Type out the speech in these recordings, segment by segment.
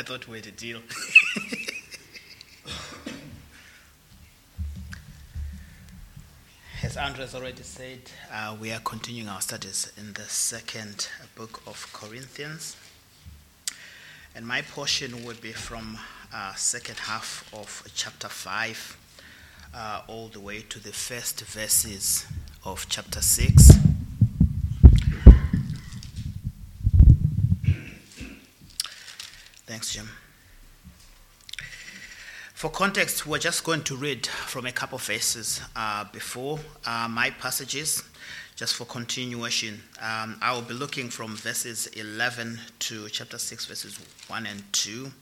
I thought we had a deal. As Andrew has already said, uh, we are continuing our studies in the second book of Corinthians. And my portion would be from uh, second half of chapter 5 uh, all the way to the first verses of chapter 6. Thanks, Jim. For context, we're just going to read from a couple of verses uh, before uh, my passages, just for continuation. Um, I will be looking from verses 11 to chapter 6, verses 1 and 2.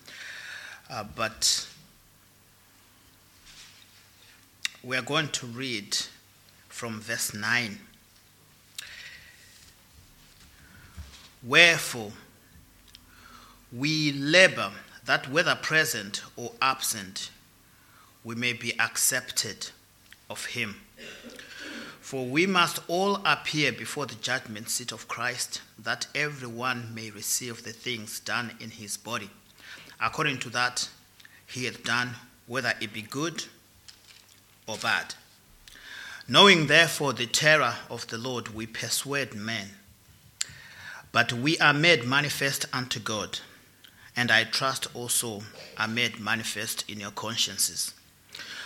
Uh, but we are going to read from verse 9. Wherefore, we labor that whether present or absent, we may be accepted of him. For we must all appear before the judgment seat of Christ, that everyone may receive the things done in his body, according to that he hath done, whether it be good or bad. Knowing therefore the terror of the Lord, we persuade men. But we are made manifest unto God and I trust also are made manifest in your consciences.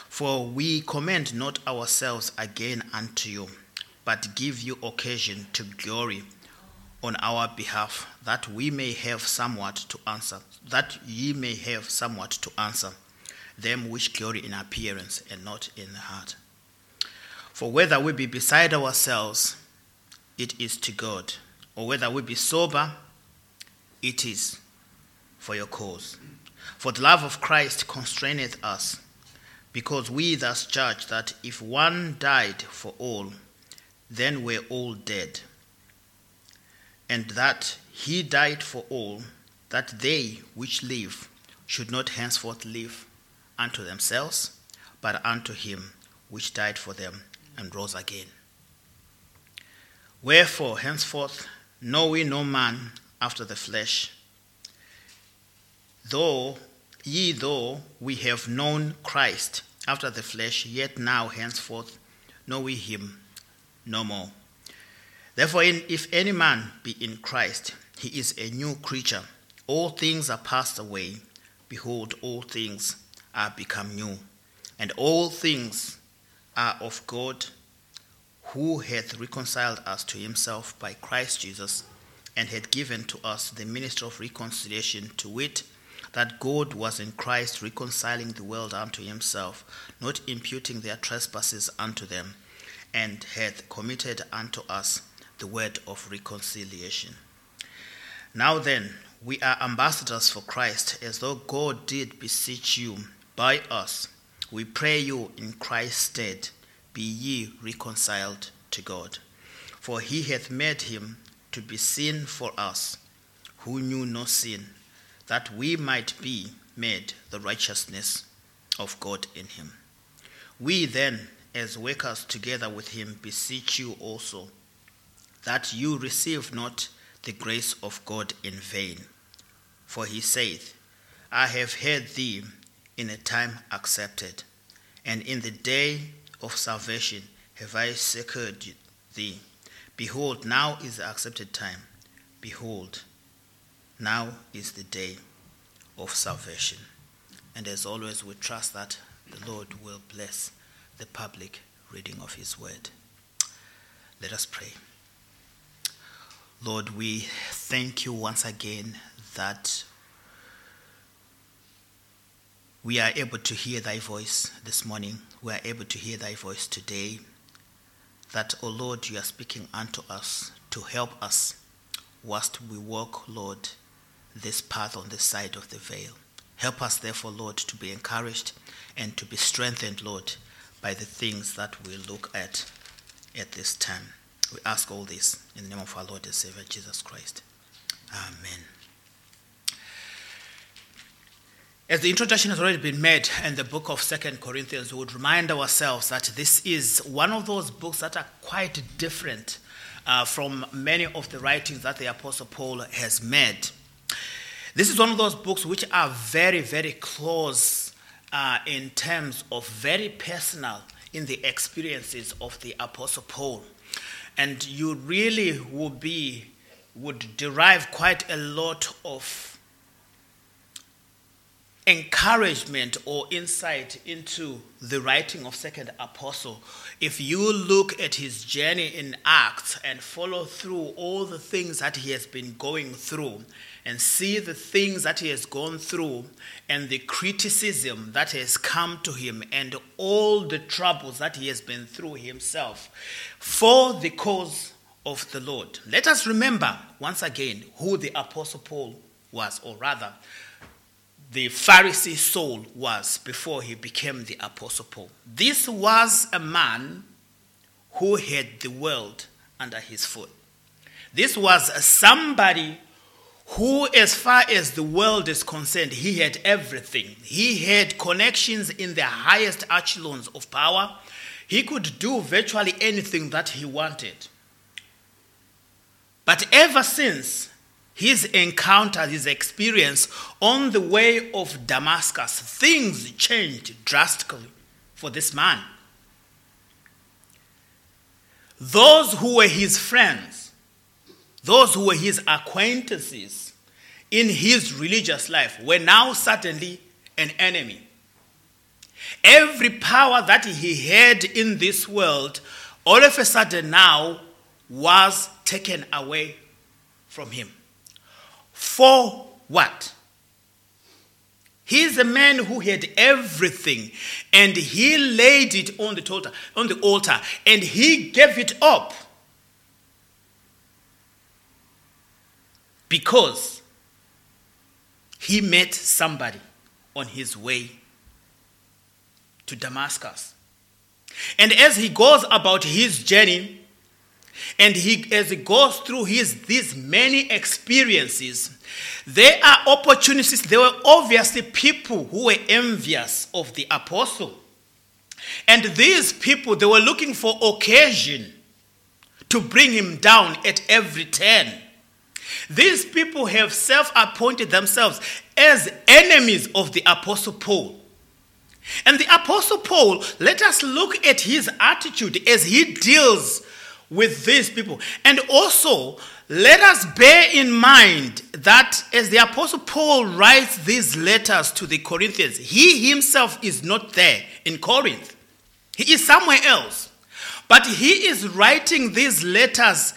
For we commend not ourselves again unto you, but give you occasion to glory on our behalf, that we may have somewhat to answer, that ye may have somewhat to answer them which glory in appearance and not in the heart. For whether we be beside ourselves, it is to God, or whether we be sober, it is for your cause. For the love of Christ constraineth us, because we thus judge that if one died for all, then we're all dead. And that he died for all, that they which live should not henceforth live unto themselves, but unto him which died for them and rose again. Wherefore, henceforth, know we no man after the flesh though ye though we have known Christ after the flesh, yet now henceforth know we him no more. Therefore, if any man be in Christ, he is a new creature. All things are passed away. Behold, all things are become new. And all things are of God, who hath reconciled us to himself by Christ Jesus, and hath given to us the ministry of reconciliation, to wit, that God was in Christ reconciling the world unto himself, not imputing their trespasses unto them, and hath committed unto us the word of reconciliation. Now then, we are ambassadors for Christ, as though God did beseech you by us. We pray you in Christ's stead, be ye reconciled to God. For he hath made him to be sin for us, who knew no sin that we might be made the righteousness of God in him. We then, as workers together with him, beseech you also that you receive not the grace of God in vain. For he saith, I have heard thee in a time accepted, and in the day of salvation have I secured thee. Behold, now is the accepted time. Behold, now is the day of salvation. And as always, we trust that the Lord will bless the public reading of His word. Let us pray. Lord, we thank you once again that we are able to hear thy voice this morning. We are able to hear thy voice today. That, O oh Lord, you are speaking unto us to help us whilst we walk, Lord, this path on this side of the veil. Help us, therefore, Lord, to be encouraged and to be strengthened, Lord, by the things that we look at at this time. We ask all this in the name of our Lord and Savior, Jesus Christ. Amen. As the introduction has already been made in the book of Second Corinthians, we would remind ourselves that this is one of those books that are quite different uh, from many of the writings that the Apostle Paul has made. This is one of those books which are very, very close uh, in terms of very personal in the experiences of the Apostle Paul. And you really would be, would derive quite a lot of encouragement or insight into the writing of second apostle if you look at his journey in acts and follow through all the things that he has been going through and see the things that he has gone through and the criticism that has come to him and all the troubles that he has been through himself for the cause of the lord let us remember once again who the apostle paul was or rather the Pharisee Saul was before he became the Apostle Paul. This was a man who had the world under his foot. This was somebody who, as far as the world is concerned, he had everything. He had connections in the highest echelons of power. He could do virtually anything that he wanted. But ever since his encounter, his experience on the way of Damascus, things changed drastically for this man. Those who were his friends, those who were his acquaintances in his religious life, were now suddenly an enemy. Every power that he had in this world, all of a sudden now, was taken away from him. For what? He is a man who had everything and he laid it on the altar, on the altar and he gave it up. Because he met somebody on his way to Damascus. And as he goes about his journey, and he, as he goes through his, these many experiences, there are opportunities. There were obviously people who were envious of the apostle. And these people, they were looking for occasion to bring him down at every turn. These people have self appointed themselves as enemies of the Apostle Paul. And the Apostle Paul, let us look at his attitude as he deals with these people. And also, let us bear in mind that as the Apostle Paul writes these letters to the Corinthians, he himself is not there in Corinth, he is somewhere else. But he is writing these letters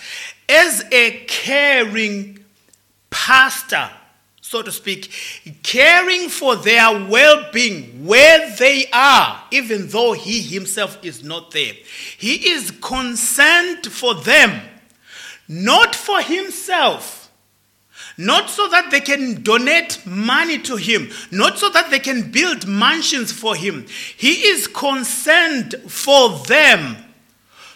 as a caring pastor, so to speak, caring for their well being where they are, even though he himself is not there. He is concerned for them not for himself, not so that they can donate money to him, not so that they can build mansions for him. He is concerned for them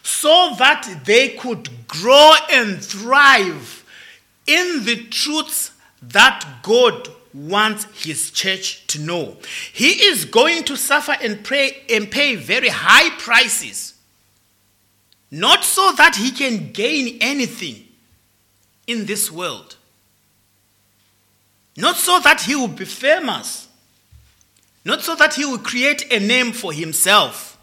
so that they could grow and thrive in the truths that God wants his church to know. He is going to suffer and pray and pay very high prices. Not so that he can gain anything in this world, not so that he will be famous, not so that he will create a name for himself,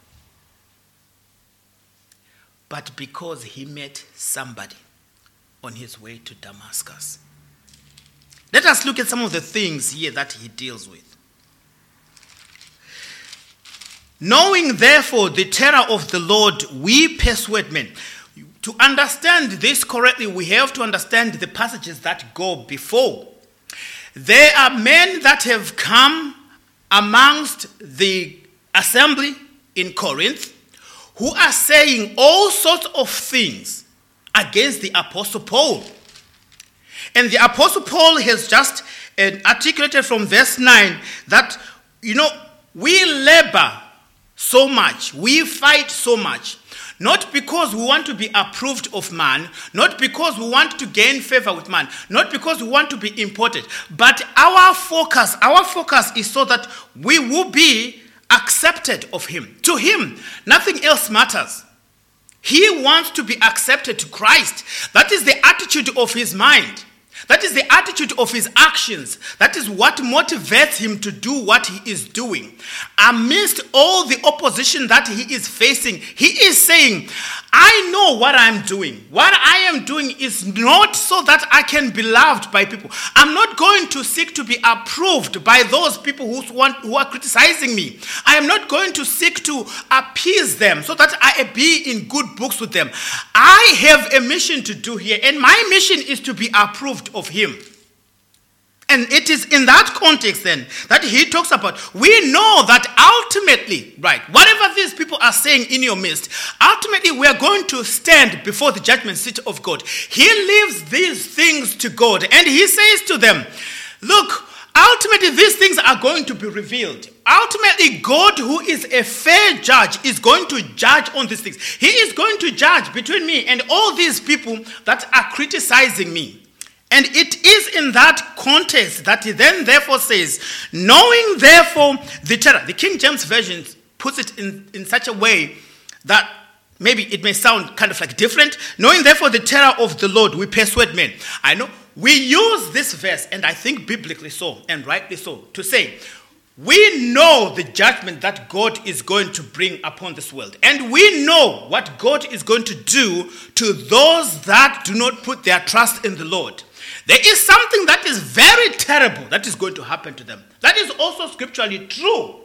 but because he met somebody on his way to Damascus. Let us look at some of the things here that he deals with. Knowing therefore the terror of the Lord, we persuade men. To understand this correctly, we have to understand the passages that go before. There are men that have come amongst the assembly in Corinth who are saying all sorts of things against the Apostle Paul. And the Apostle Paul has just uh, articulated from verse 9 that, you know, we labor so much, we fight so much, not because we want to be approved of man, not because we want to gain favor with man, not because we want to be important, but our focus, our focus is so that we will be accepted of him. To him, nothing else matters. He wants to be accepted to Christ. That is the attitude of his mind. That is the attitude of his actions. That is what motivates him to do what he is doing. Amidst all the opposition that he is facing, he is saying, I know what I'm doing. What I am doing is not so that I can be loved by people. I'm not going to seek to be approved by those people who, want, who are criticizing me. I am not going to seek to appease them so that I be in good books with them. I have a mission to do here, and my mission is to be approved of Him. And it is in that context then that he talks about. We know that ultimately, right, whatever these people are saying in your midst, ultimately we are going to stand before the judgment seat of God. He leaves these things to God and he says to them, Look, ultimately these things are going to be revealed. Ultimately, God, who is a fair judge, is going to judge on these things. He is going to judge between me and all these people that are criticizing me. And it is in that context that he then therefore says, knowing therefore the terror. The King James Version puts it in, in such a way that maybe it may sound kind of like different. Knowing therefore the terror of the Lord, we persuade men. I know we use this verse, and I think biblically so, and rightly so, to say, we know the judgment that God is going to bring upon this world. And we know what God is going to do to those that do not put their trust in the Lord. There is something that is very terrible that is going to happen to them. That is also scripturally true.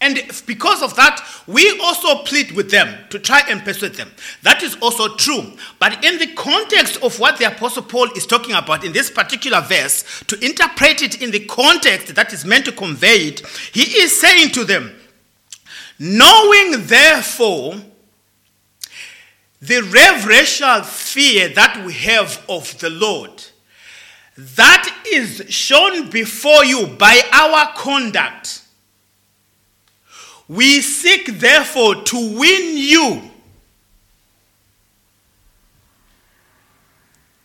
And because of that, we also plead with them to try and persuade them. That is also true. But in the context of what the Apostle Paul is talking about in this particular verse, to interpret it in the context that is meant to convey it, he is saying to them, Knowing therefore the reverential fear that we have of the Lord that is shown before you by our conduct. We seek, therefore, to win you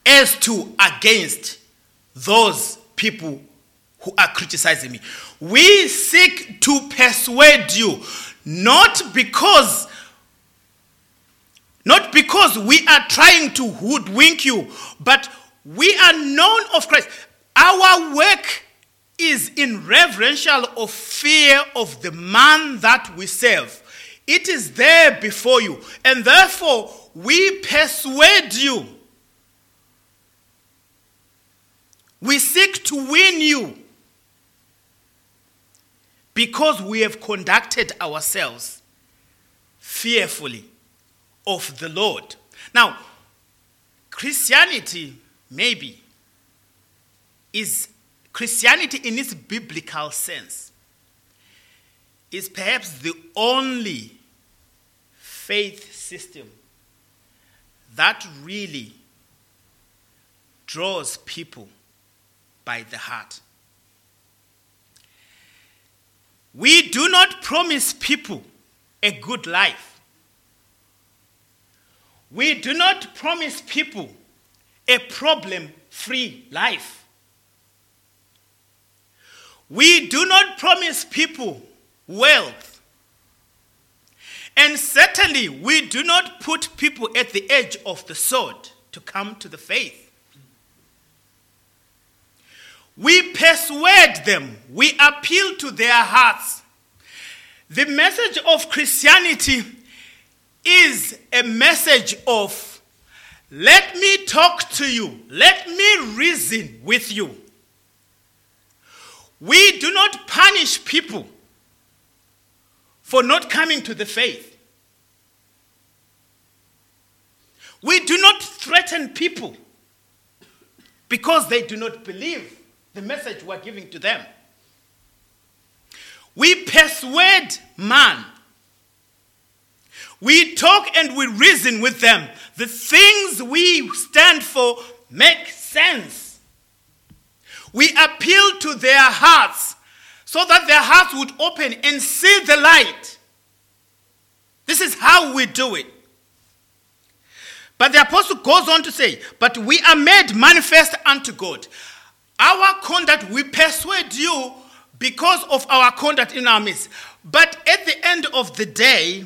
as to against those people who are criticizing me. We seek to persuade you, not because not because we are trying to hoodwink you, but we are known of Christ. Our work is in reverential of fear of the man that we serve. It is there before you. And therefore, we persuade you. We seek to win you because we have conducted ourselves fearfully of the Lord. Now, Christianity maybe, is Christianity in its biblical sense is perhaps the only faith system that really draws people by the heart. We do not promise people a good life. We do not promise people a problem free life. We do not promise people wealth. And certainly, we do not put people at the edge of the sword to come to the faith. We persuade them, we appeal to their hearts. The message of Christianity is a message of let me talk to you. Let me reason with you. We do not punish people for not coming to the faith. We do not threaten people because they do not believe the message we're giving to them. We persuade man. We talk and we reason with them the things we stand for make sense. We appeal to their hearts so that their hearts would open and see the light. This is how we do it. But the apostle goes on to say, But we are made manifest unto God. Our conduct, we persuade you because of our conduct in our midst. But at the end of the day,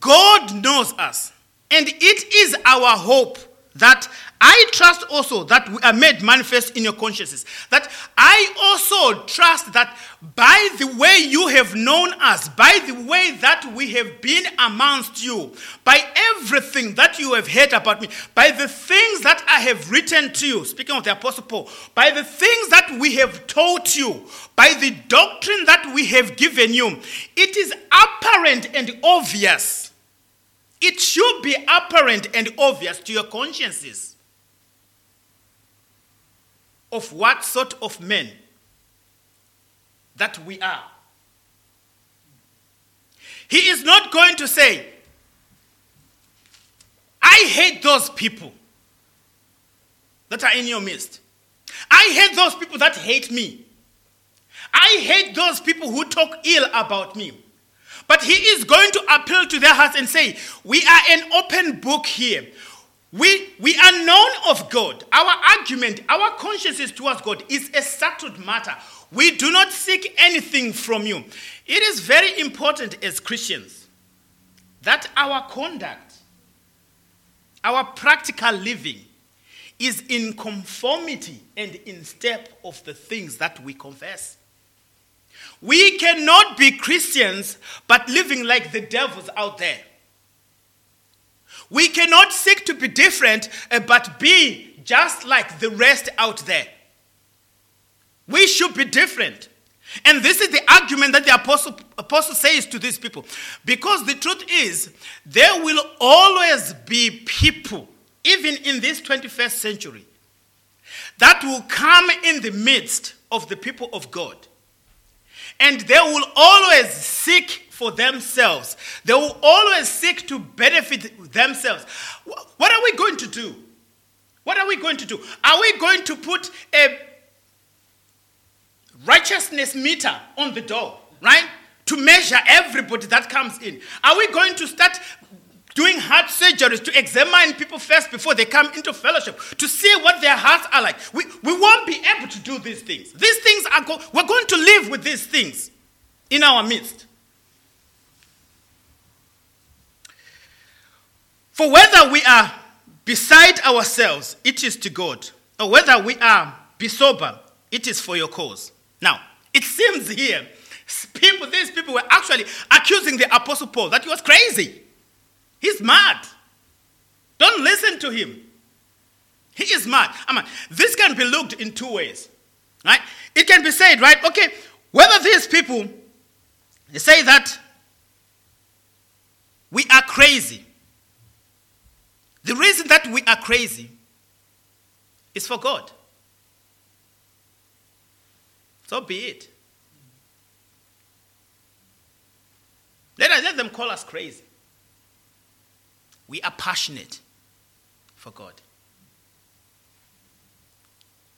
God knows us. And it is our hope that I trust also that we are made manifest in your consciences. That I also trust that by the way you have known us, by the way that we have been amongst you, by everything that you have heard about me, by the things that I have written to you, speaking of the Apostle Paul, by the things that we have taught you, by the doctrine that we have given you, it is apparent and obvious. It should be apparent and obvious to your consciences of what sort of men that we are. He is not going to say, I hate those people that are in your midst. I hate those people that hate me. I hate those people who talk ill about me. But he is going to appeal to their hearts and say, We are an open book here. We, we are known of God. Our argument, our consciences towards God is a settled matter. We do not seek anything from you. It is very important as Christians that our conduct, our practical living, is in conformity and in step of the things that we confess. We cannot be Christians but living like the devils out there. We cannot seek to be different, uh, but be just like the rest out there. We should be different. And this is the argument that the apostle, apostle says to these people. Because the truth is, there will always be people, even in this 21st century, that will come in the midst of the people of God. And they will always seek for themselves. They will always seek to benefit themselves. What are we going to do? What are we going to do? Are we going to put a righteousness meter on the door, right? To measure everybody that comes in. Are we going to start doing heart surgeries to examine people first before they come into fellowship to see what their hearts are like? We, we won't be able to do these things. These things are go- we're going to live with these things in our midst. For whether we are beside ourselves, it is to God, or whether we are be sober, it is for your cause. Now, it seems here, people, these people were actually accusing the Apostle Paul that he was crazy. He's mad. Don't listen to him. He is mad. I mean, this can be looked in two ways. Right? It can be said, right? Okay, whether these people they say that we are crazy the reason that we are crazy is for God. So be it. Let, let them call us crazy. We are passionate for God.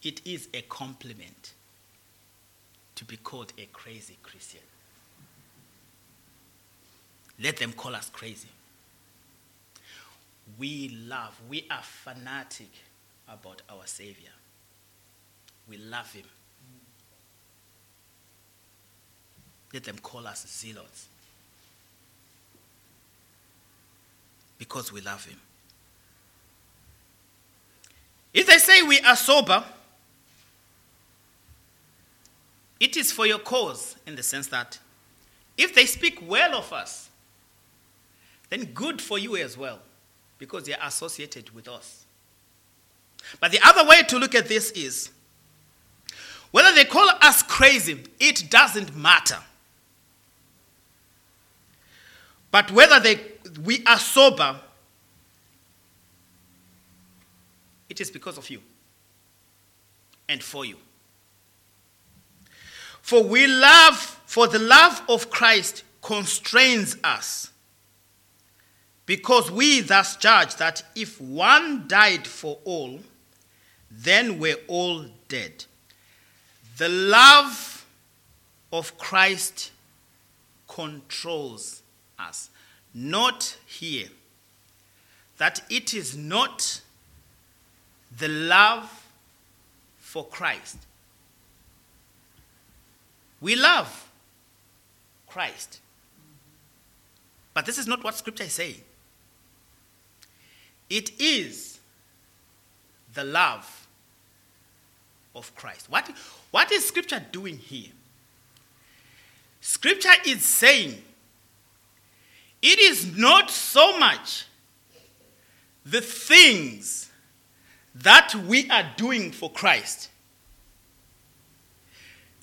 It is a compliment to be called a crazy Christian. Let them call us crazy we love, we are fanatic about our Savior. We love Him. Let them call us zealots. Because we love Him. If they say we are sober, it is for your cause in the sense that if they speak well of us, then good for you as well because they are associated with us. But the other way to look at this is whether they call us crazy, it doesn't matter. But whether they, we are sober, it is because of you and for you. For we love, for the love of Christ constrains us because we thus judge that if one died for all, then we're all dead. The love of Christ controls us. Not here. That it is not the love for Christ. We love Christ. But this is not what Scripture is saying. It is the love of Christ. What, what is Scripture doing here? Scripture is saying it is not so much the things that we are doing for Christ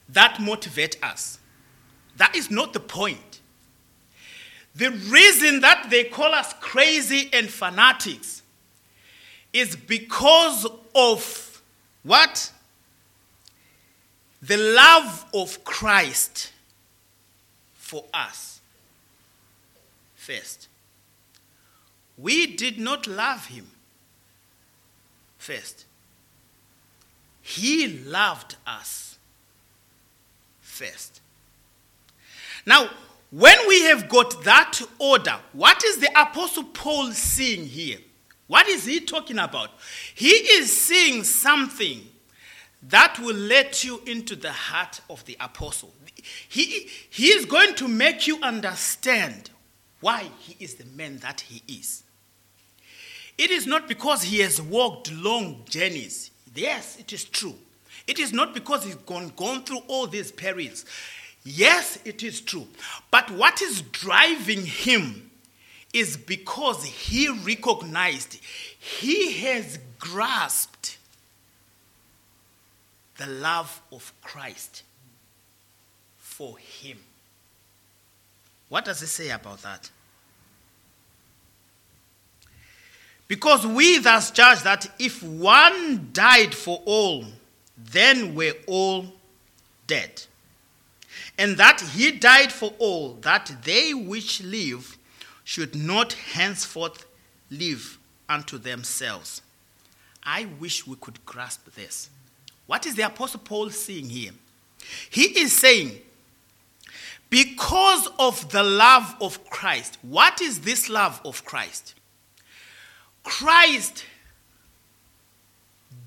that motivate us. That is not the point. The reason that they call us crazy and fanatics is because of what? The love of Christ for us. First, we did not love him first. He loved us first. Now, when we have got that order, what is the Apostle Paul seeing here? What is he talking about? He is seeing something that will let you into the heart of the apostle. He, he is going to make you understand why he is the man that he is. It is not because he has walked long journeys. Yes, it is true. It is not because he's gone, gone through all these perils. Yes, it is true. But what is driving him is because he recognized, he has grasped the love of Christ for him. What does it say about that? Because we thus judge that if one died for all, then we're all dead. And that he died for all, that they which live should not henceforth live unto themselves. I wish we could grasp this. What is the Apostle Paul saying here? He is saying, because of the love of Christ, what is this love of Christ? Christ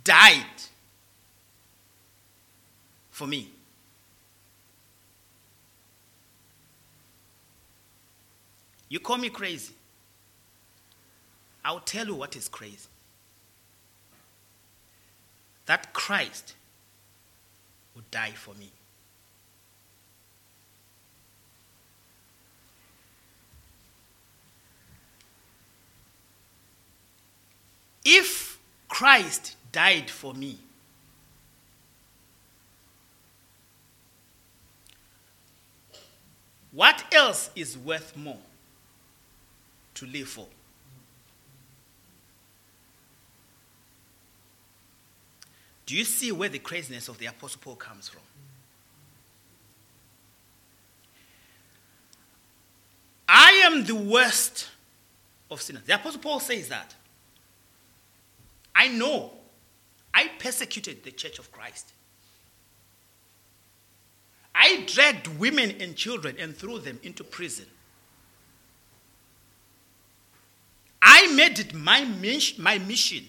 died for me. You call me crazy. I'll tell you what is crazy. That Christ would die for me. If Christ died for me, what else is worth more to live for? Do you see where the craziness of the Apostle Paul comes from? I am the worst of sinners. The Apostle Paul says that. I know I persecuted the church of Christ. I dragged women and children and threw them into prison. I made it my, my mission.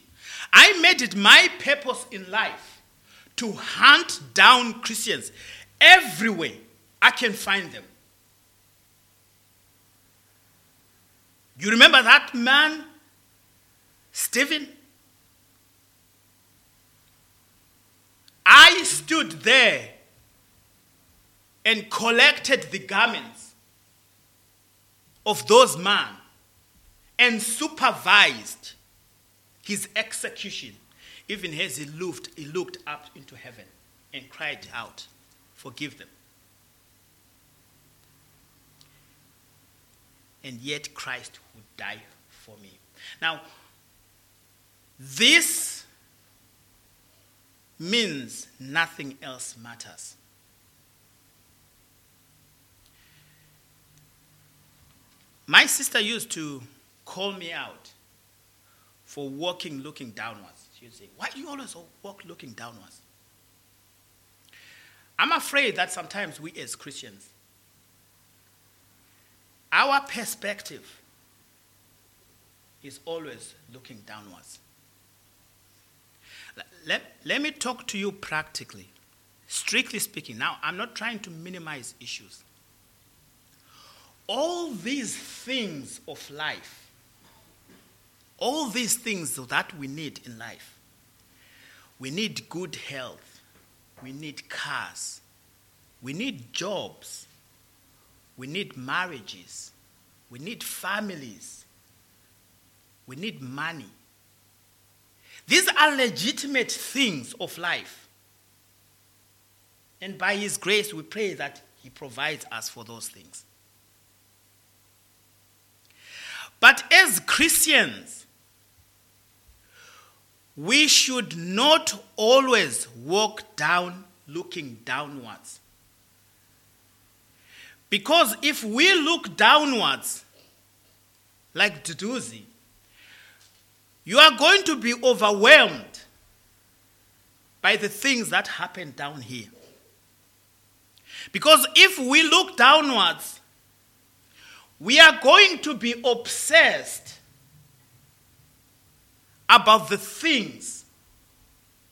I made it my purpose in life to hunt down Christians everywhere I can find them. You remember that man, Stephen? I stood there and collected the garments of those men and supervised his execution, even as he looked, he looked up into heaven and cried out, Forgive them. And yet Christ would die for me. Now, this means nothing else matters. My sister used to call me out for walking looking downwards. She would say, Why do you always walk looking downwards? I'm afraid that sometimes we as Christians, our perspective is always looking downwards. Let, let me talk to you practically. Strictly speaking, now I'm not trying to minimize issues. All these things of life, all these things that we need in life, We need good health. We need cars. We need jobs. We need marriages. We need families. We need money. These are legitimate things of life. And by His grace, we pray that He provides us for those things. But as Christians, we should not always walk down looking downwards. Because if we look downwards, like Duduzi, you are going to be overwhelmed by the things that happen down here. Because if we look downwards, we are going to be obsessed about the things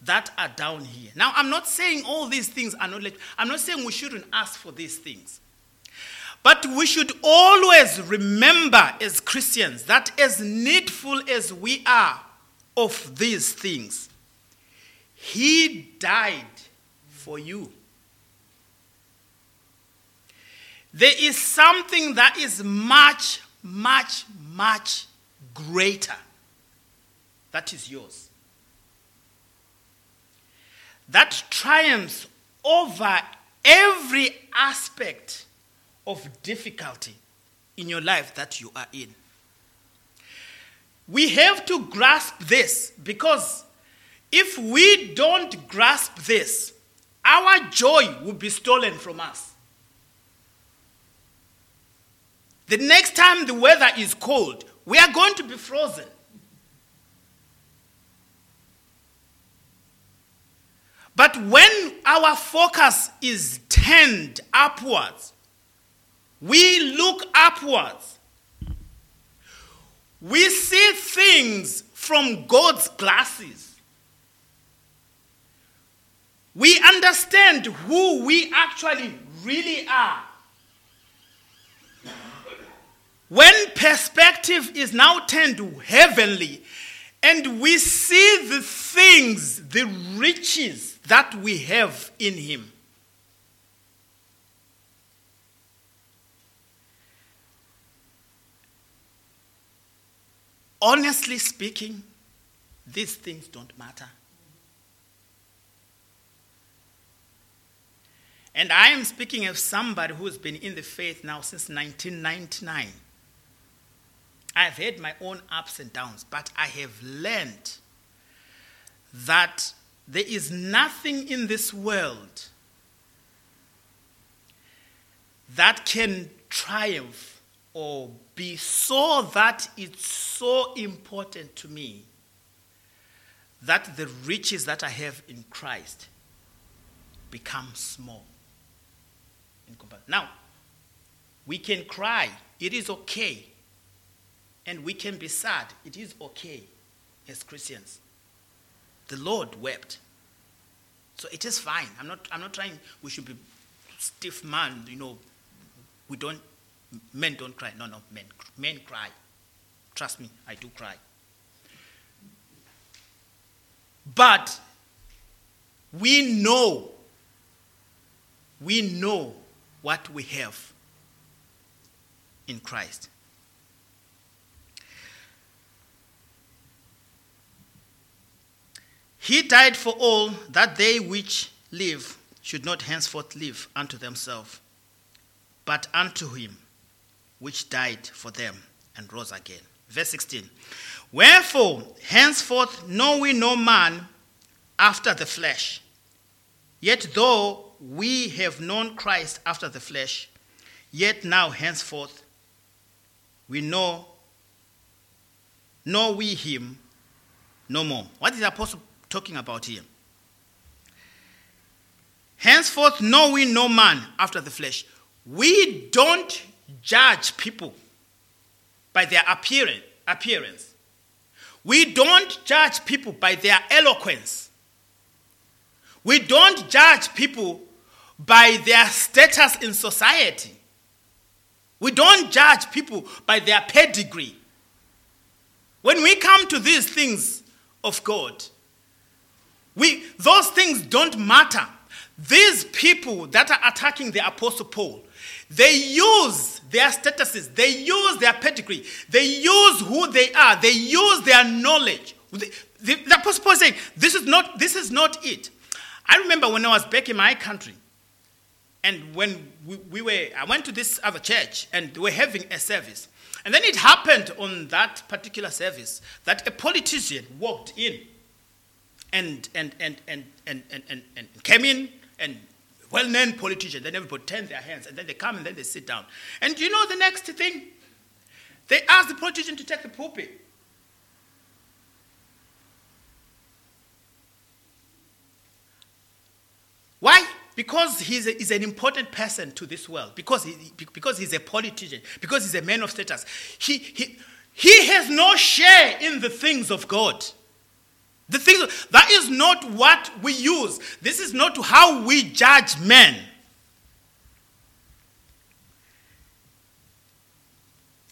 that are down here. Now, I'm not saying all these things are not, I'm not saying we shouldn't ask for these things. But we should always remember as Christians that as needful as we are of these things, He died for you. There is something that is much, much, much greater that is yours. That triumphs over every aspect of difficulty in your life that you are in. We have to grasp this because if we don't grasp this, our joy will be stolen from us. The next time the weather is cold, we are going to be frozen. But when our focus is turned upwards, we look upwards. We see things from God's glasses. We understand who we actually really are. When perspective is now turned heavenly, and we see the things, the riches that we have in Him. honestly speaking, these things don't matter. And I am speaking of somebody who's been in the faith now since 1999. I've had my own ups and downs, but I have learned that there is nothing in this world that can triumph or be so that it's so important to me that the riches that I have in Christ become small. Now, we can cry, it is okay. And we can be sad, it is okay as Christians. The Lord wept. So it is fine. I'm not, I'm not trying, we should be stiff man, you know, we don't Men don't cry. No, no, men, men cry. Trust me, I do cry. But we know, we know what we have in Christ. He died for all that they which live should not henceforth live unto themselves, but unto him which died for them and rose again. Verse 16. Wherefore, henceforth know we no man after the flesh. Yet though we have known Christ after the flesh, yet now henceforth we know, know we him no more. What is apostle talking about here? Henceforth know we no man after the flesh. We don't judge people by their appearance. We don't judge people by their eloquence. We don't judge people by their status in society. We don't judge people by their pedigree. When we come to these things of God, We, those things don't matter. These people that are attacking the Apostle Paul, they use their statuses, they use their pedigree, they use who they are, they use their knowledge. The, the, the Apostle Paul is saying, this is, not, this is not it. I remember when I was back in my country, and when we, we were, I went to this other church, and they were having a service. And then it happened on that particular service that a politician walked in and, and, and, and, and, and, and, and came in and well-known politician, then everybody turns their hands and then they come and then they sit down. And you know the next thing? They ask the politician to take the pulpit. Why? Because he's, a, he's an important person to this world, because, he, because he's a politician, because he's a man of status. He, he, he has no share in the things of God. The things, that is not what we use. This is not how we judge men.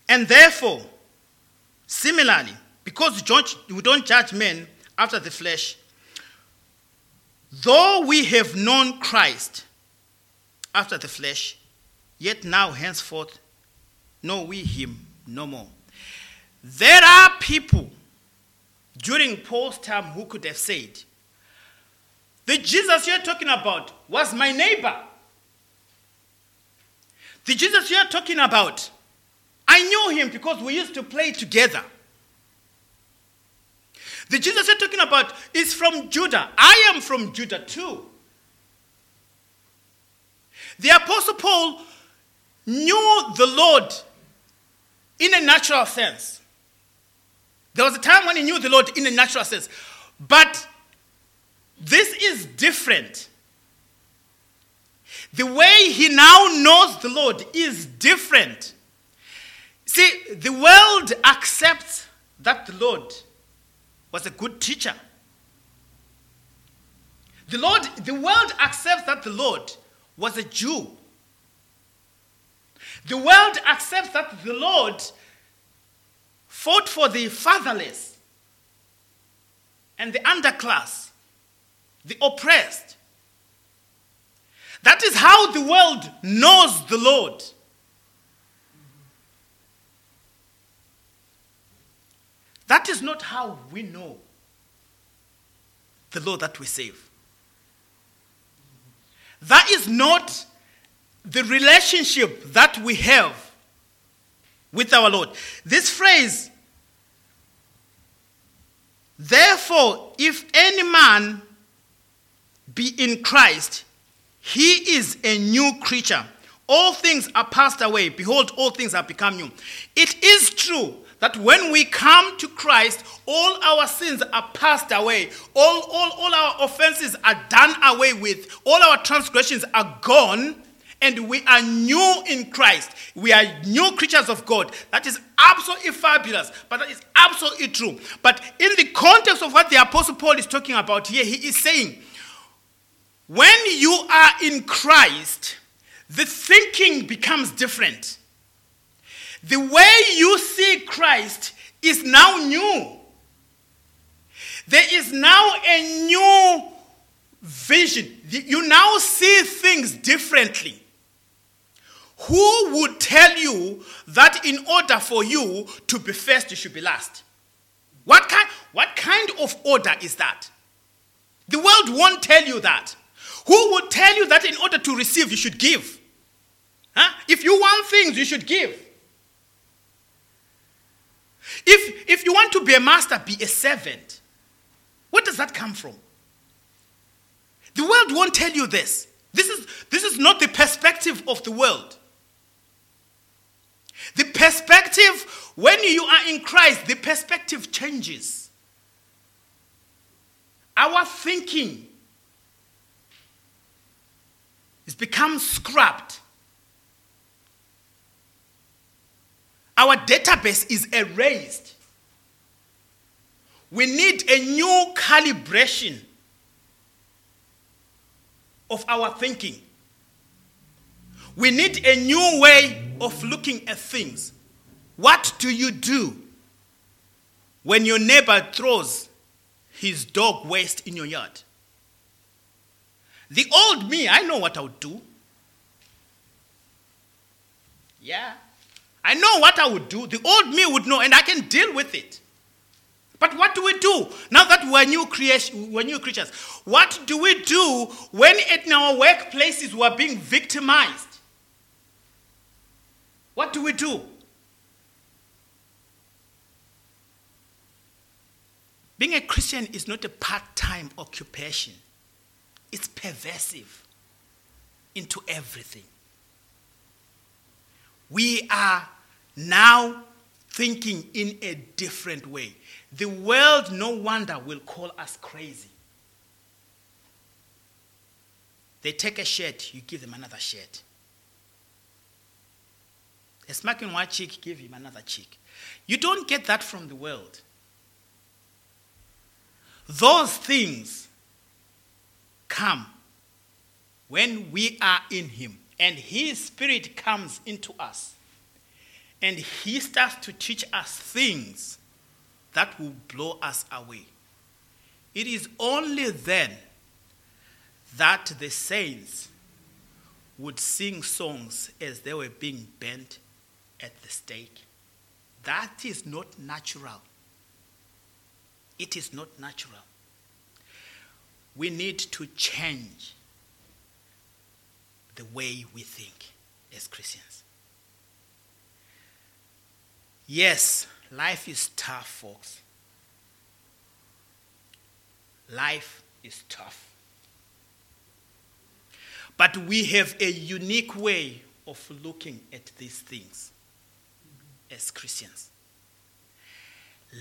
And therefore, similarly, because we don't judge men after the flesh, though we have known Christ after the flesh, yet now henceforth know we him no more. There are people during Paul's time who could have said, The Jesus you're talking about was my neighbor. The Jesus you're talking about, I knew him because we used to play together. The Jesus you're talking about is from Judah. I am from Judah too. The Apostle Paul knew the Lord in a natural sense. There was a time when he knew the Lord in a natural sense. But this is different. The way he now knows the Lord is different. See, the world accepts that the Lord was a good teacher. The Lord, the world accepts that the Lord was a Jew. The world accepts that the Lord fought for the fatherless and the underclass, the oppressed. That is how the world knows the Lord. That is not how we know the Lord that we save. That is not the relationship that we have with our Lord. This phrase, therefore, if any man be in Christ, he is a new creature. All things are passed away. Behold, all things have become new. It is true that when we come to Christ, all our sins are passed away. All, all, all our offenses are done away with. All our transgressions are gone and we are new in Christ. We are new creatures of God. That is absolutely fabulous, but that is absolutely true. But in the context of what the Apostle Paul is talking about here, he is saying, when you are in Christ, the thinking becomes different. The way you see Christ is now new. There is now a new vision. You now see things differently. Who would tell you that in order for you to be first, you should be last? What kind, what kind of order is that? The world won't tell you that. Who would tell you that in order to receive, you should give? Huh? If you want things, you should give. If, if you want to be a master, be a servant. Where does that come from? The world won't tell you this. This is, this is not the perspective of the world. The perspective, when you are in Christ, the perspective changes. Our thinking is become scrapped. Our database is erased. We need a new calibration of our thinking. We need a new way of looking at things. What do you do when your neighbor throws his dog waste in your yard? The old me, I know what I would do. Yeah. I know what I would do. The old me would know, and I can deal with it. But what do we do now that we're new, creation, we're new creatures? What do we do when in our workplaces we're being victimized? What do we do? Being a Christian is not a part time occupation, it's pervasive into everything. We are now thinking in a different way. The world, no wonder, will call us crazy. They take a shirt, you give them another shirt. A smacking one cheek, give him another cheek. You don't get that from the world. Those things come when we are in Him and His Spirit comes into us and He starts to teach us things that will blow us away. It is only then that the saints would sing songs as they were being burnt at the stake. That is not natural. It is not natural. We need to change the way we think as Christians. Yes, life is tough, folks. Life is tough. But we have a unique way of looking at these things as Christians.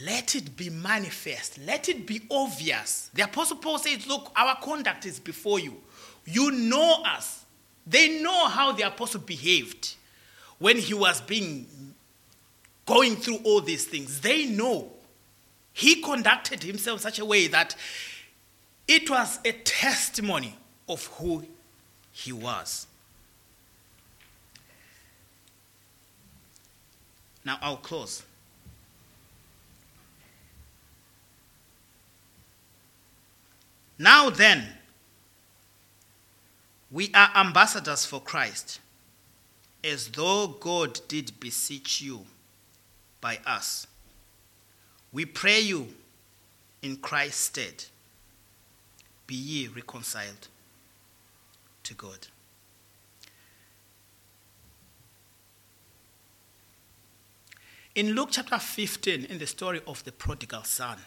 Let it be manifest. Let it be obvious. The Apostle Paul says, Look, our conduct is before you. You know us. They know how the apostle behaved when he was being going through all these things. They know. He conducted himself such a way that it was a testimony of who he was. Now I'll close. Now then, we are ambassadors for Christ, as though God did beseech you by us. We pray you in Christ's stead, be ye reconciled to God. In Luke chapter 15, in the story of the prodigal son,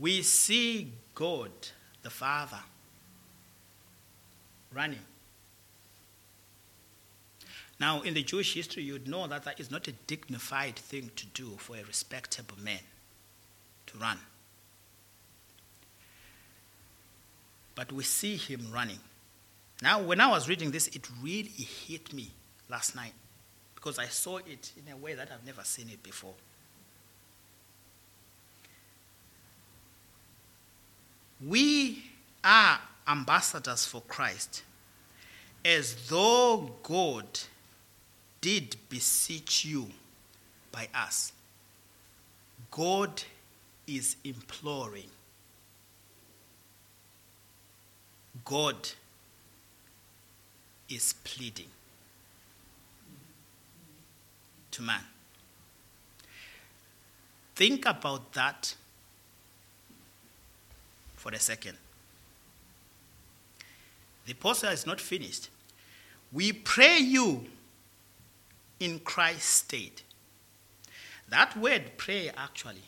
we see God the Father running. Now, in the Jewish history, you'd know that that is not a dignified thing to do for a respectable man to run. But we see him running. Now, when I was reading this, it really hit me last night because I saw it in a way that I've never seen it before. We are ambassadors for Christ as though God did beseech you by us. God is imploring. God is pleading to man. Think about that for a second. The apostle is not finished. We pray you in Christ's state. That word pray actually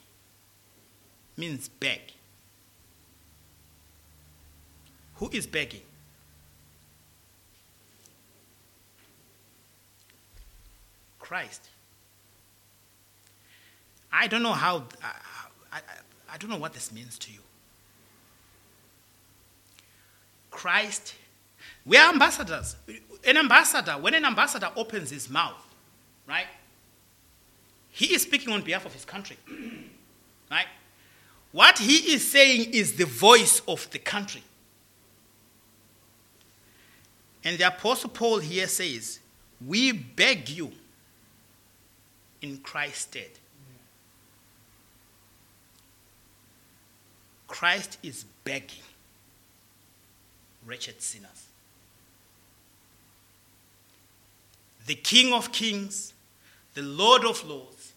means beg. Who is begging? Christ. I don't know how, I, I, I don't know what this means to you. Christ, we are ambassadors. An ambassador, when an ambassador opens his mouth, right, he is speaking on behalf of his country, right? What he is saying is the voice of the country. And the Apostle Paul here says, We beg you in Christ's stead. Christ is begging. wretched sinners. The King of Kings, the Lord of Lords,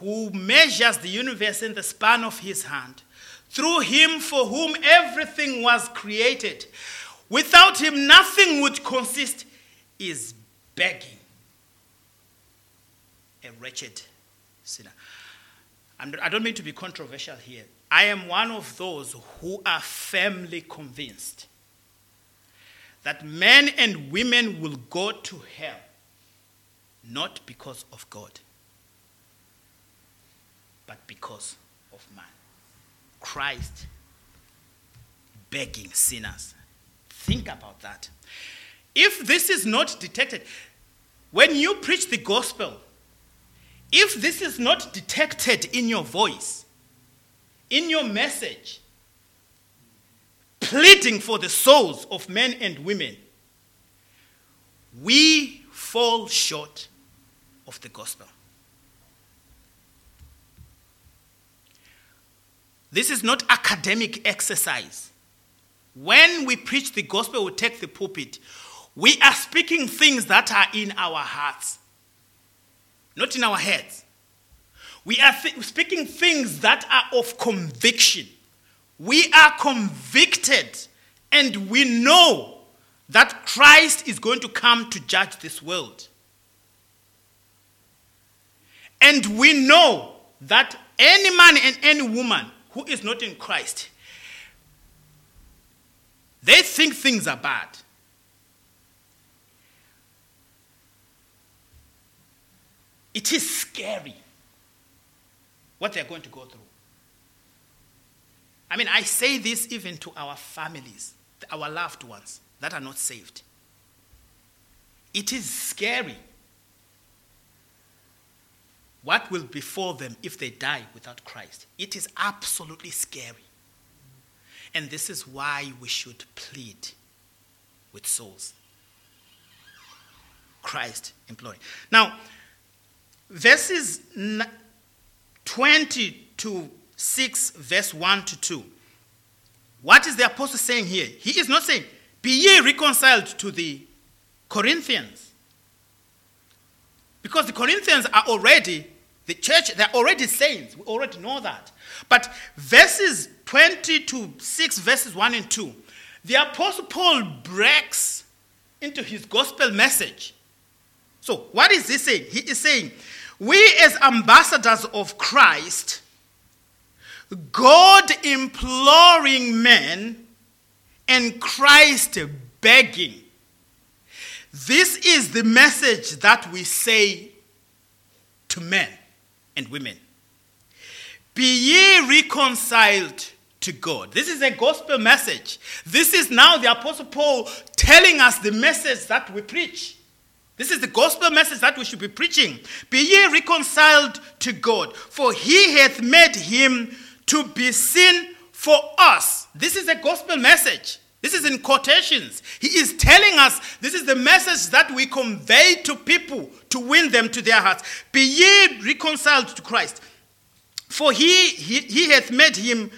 who measures the universe in the span of his hand, through him for whom everything was created. Without him, nothing would consist, is begging a wretched sinner. I don't mean to be controversial here. I am one of those who are firmly convinced that men and women will go to hell not because of God, but because of man. Christ begging sinners. Think about that. If this is not detected, when you preach the gospel, if this is not detected in your voice, in your message, pleading for the souls of men and women, we fall short of the gospel. This is not academic exercise. When we preach the gospel, we take the pulpit. We are speaking things that are in our hearts, not in our heads. We are th- speaking things that are of conviction. We are convicted and we know that Christ is going to come to judge this world. And we know that any man and any woman who is not in Christ, they think things are bad. It is scary what they're going to go through. I mean, I say this even to our families, our loved ones that are not saved. It is scary what will befall them if they die without Christ. It is absolutely scary. And this is why we should plead with souls. Christ imploring. Now, verses 20 to 6, verse 1 to 2. What is the apostle saying here? He is not saying, Be ye reconciled to the Corinthians. Because the Corinthians are already, the church, they're already saints. We already know that. But verses 20 to 6, verses 1 and 2, the apostle Paul breaks into his gospel message. So, what is he saying? He is saying, We as ambassadors of Christ, God imploring men and Christ begging. This is the message that we say to men and women. Be ye reconciled to God. This is a gospel message. This is now the Apostle Paul telling us the message that we preach. This is the gospel message that we should be preaching. Be ye reconciled to God, for he hath made him to be sin for us. This is a gospel message. This is in quotations. He is telling us this is the message that we convey to people to win them to their hearts. Be ye reconciled to Christ. For he, he, he hath made him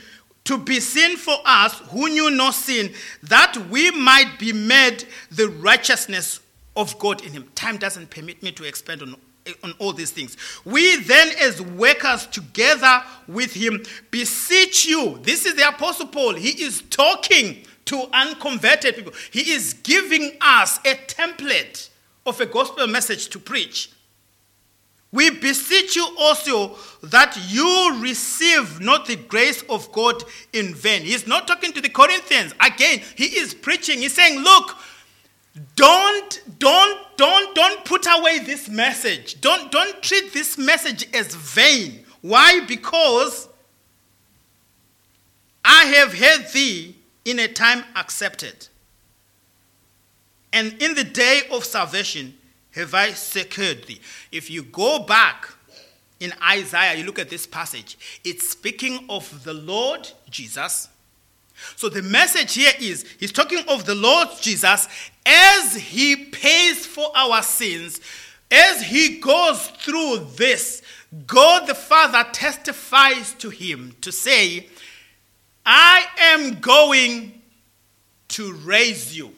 to be sin for us who knew no sin, that we might be made the righteousness of God in him. Time doesn't permit me to expand on on all these things. We then, as workers together with him, beseech you. This is the Apostle Paul. He is talking to unconverted people, he is giving us a template of a gospel message to preach. We beseech you also that you receive not the grace of God in vain. He's not talking to the Corinthians. Again, he is preaching. He's saying, Look, don't don't don't don't put away this message. Don't don't treat this message as vain. Why? Because i have heard thee in a time accepted. And in the day of salvation have i secured thee. If you go back in isaiah you look at this passage. It's speaking of the lord jesus so the message here is he's talking of the Lord Jesus as he pays for our sins, as he goes through this. God the Father testifies to him to say, I am going to raise you.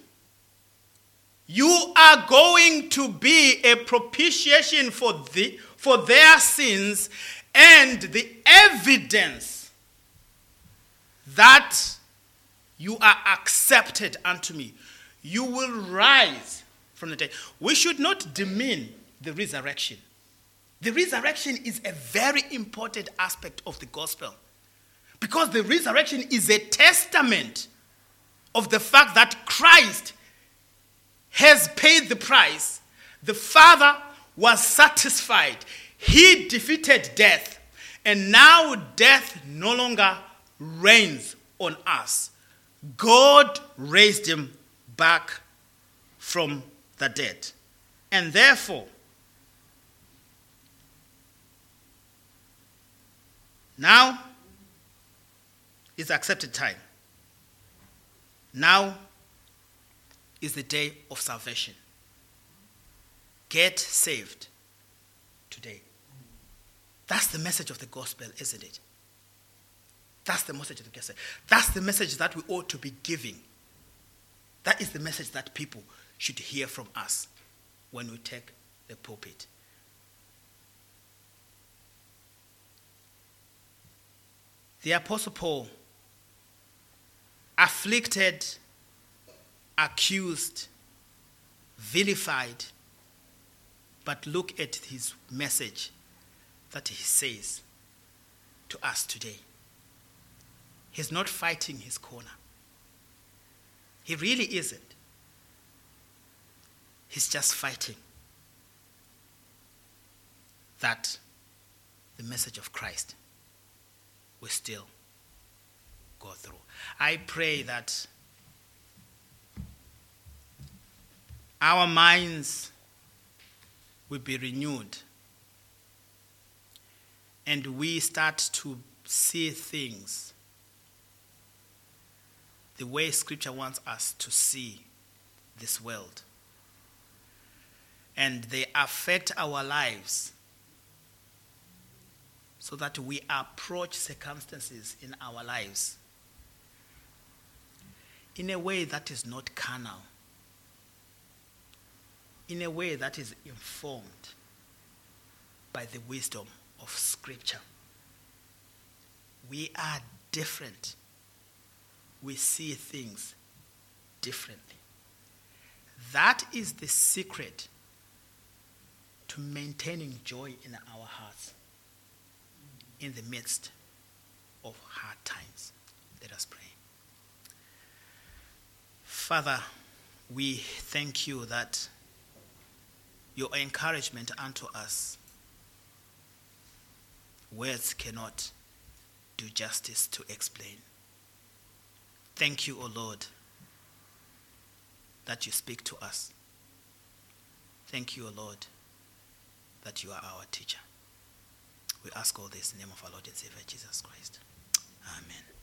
You are going to be a propitiation for, the, for their sins and the evidence that you are accepted unto me. You will rise from the dead. We should not demean the resurrection. The resurrection is a very important aspect of the gospel because the resurrection is a testament of the fact that Christ has paid the price. The Father was satisfied. He defeated death. And now death no longer reigns on us. God raised him back from the dead. And therefore, now is accepted time. Now is the day of salvation. Get saved today. That's the message of the gospel, isn't it? That's the message of the gospel. That's the message that we ought to be giving. That is the message that people should hear from us when we take the pulpit. The Apostle Paul, afflicted, accused, vilified, but look at his message that he says to us today. He's not fighting his corner. He really isn't. He's just fighting that the message of Christ will still go through. I pray that our minds will be renewed and we start to see things the way Scripture wants us to see this world. And they affect our lives so that we approach circumstances in our lives in a way that is not carnal, in a way that is informed by the wisdom of Scripture. We are different. We see things differently. That is the secret to maintaining joy in our hearts in the midst of hard times. Let us pray. Father, we thank you that your encouragement unto us words cannot do justice to explain. Thank you, O Lord, that you speak to us. Thank you, O Lord, that you are our teacher. We ask all this in the name of our Lord and Savior Jesus Christ. Amen.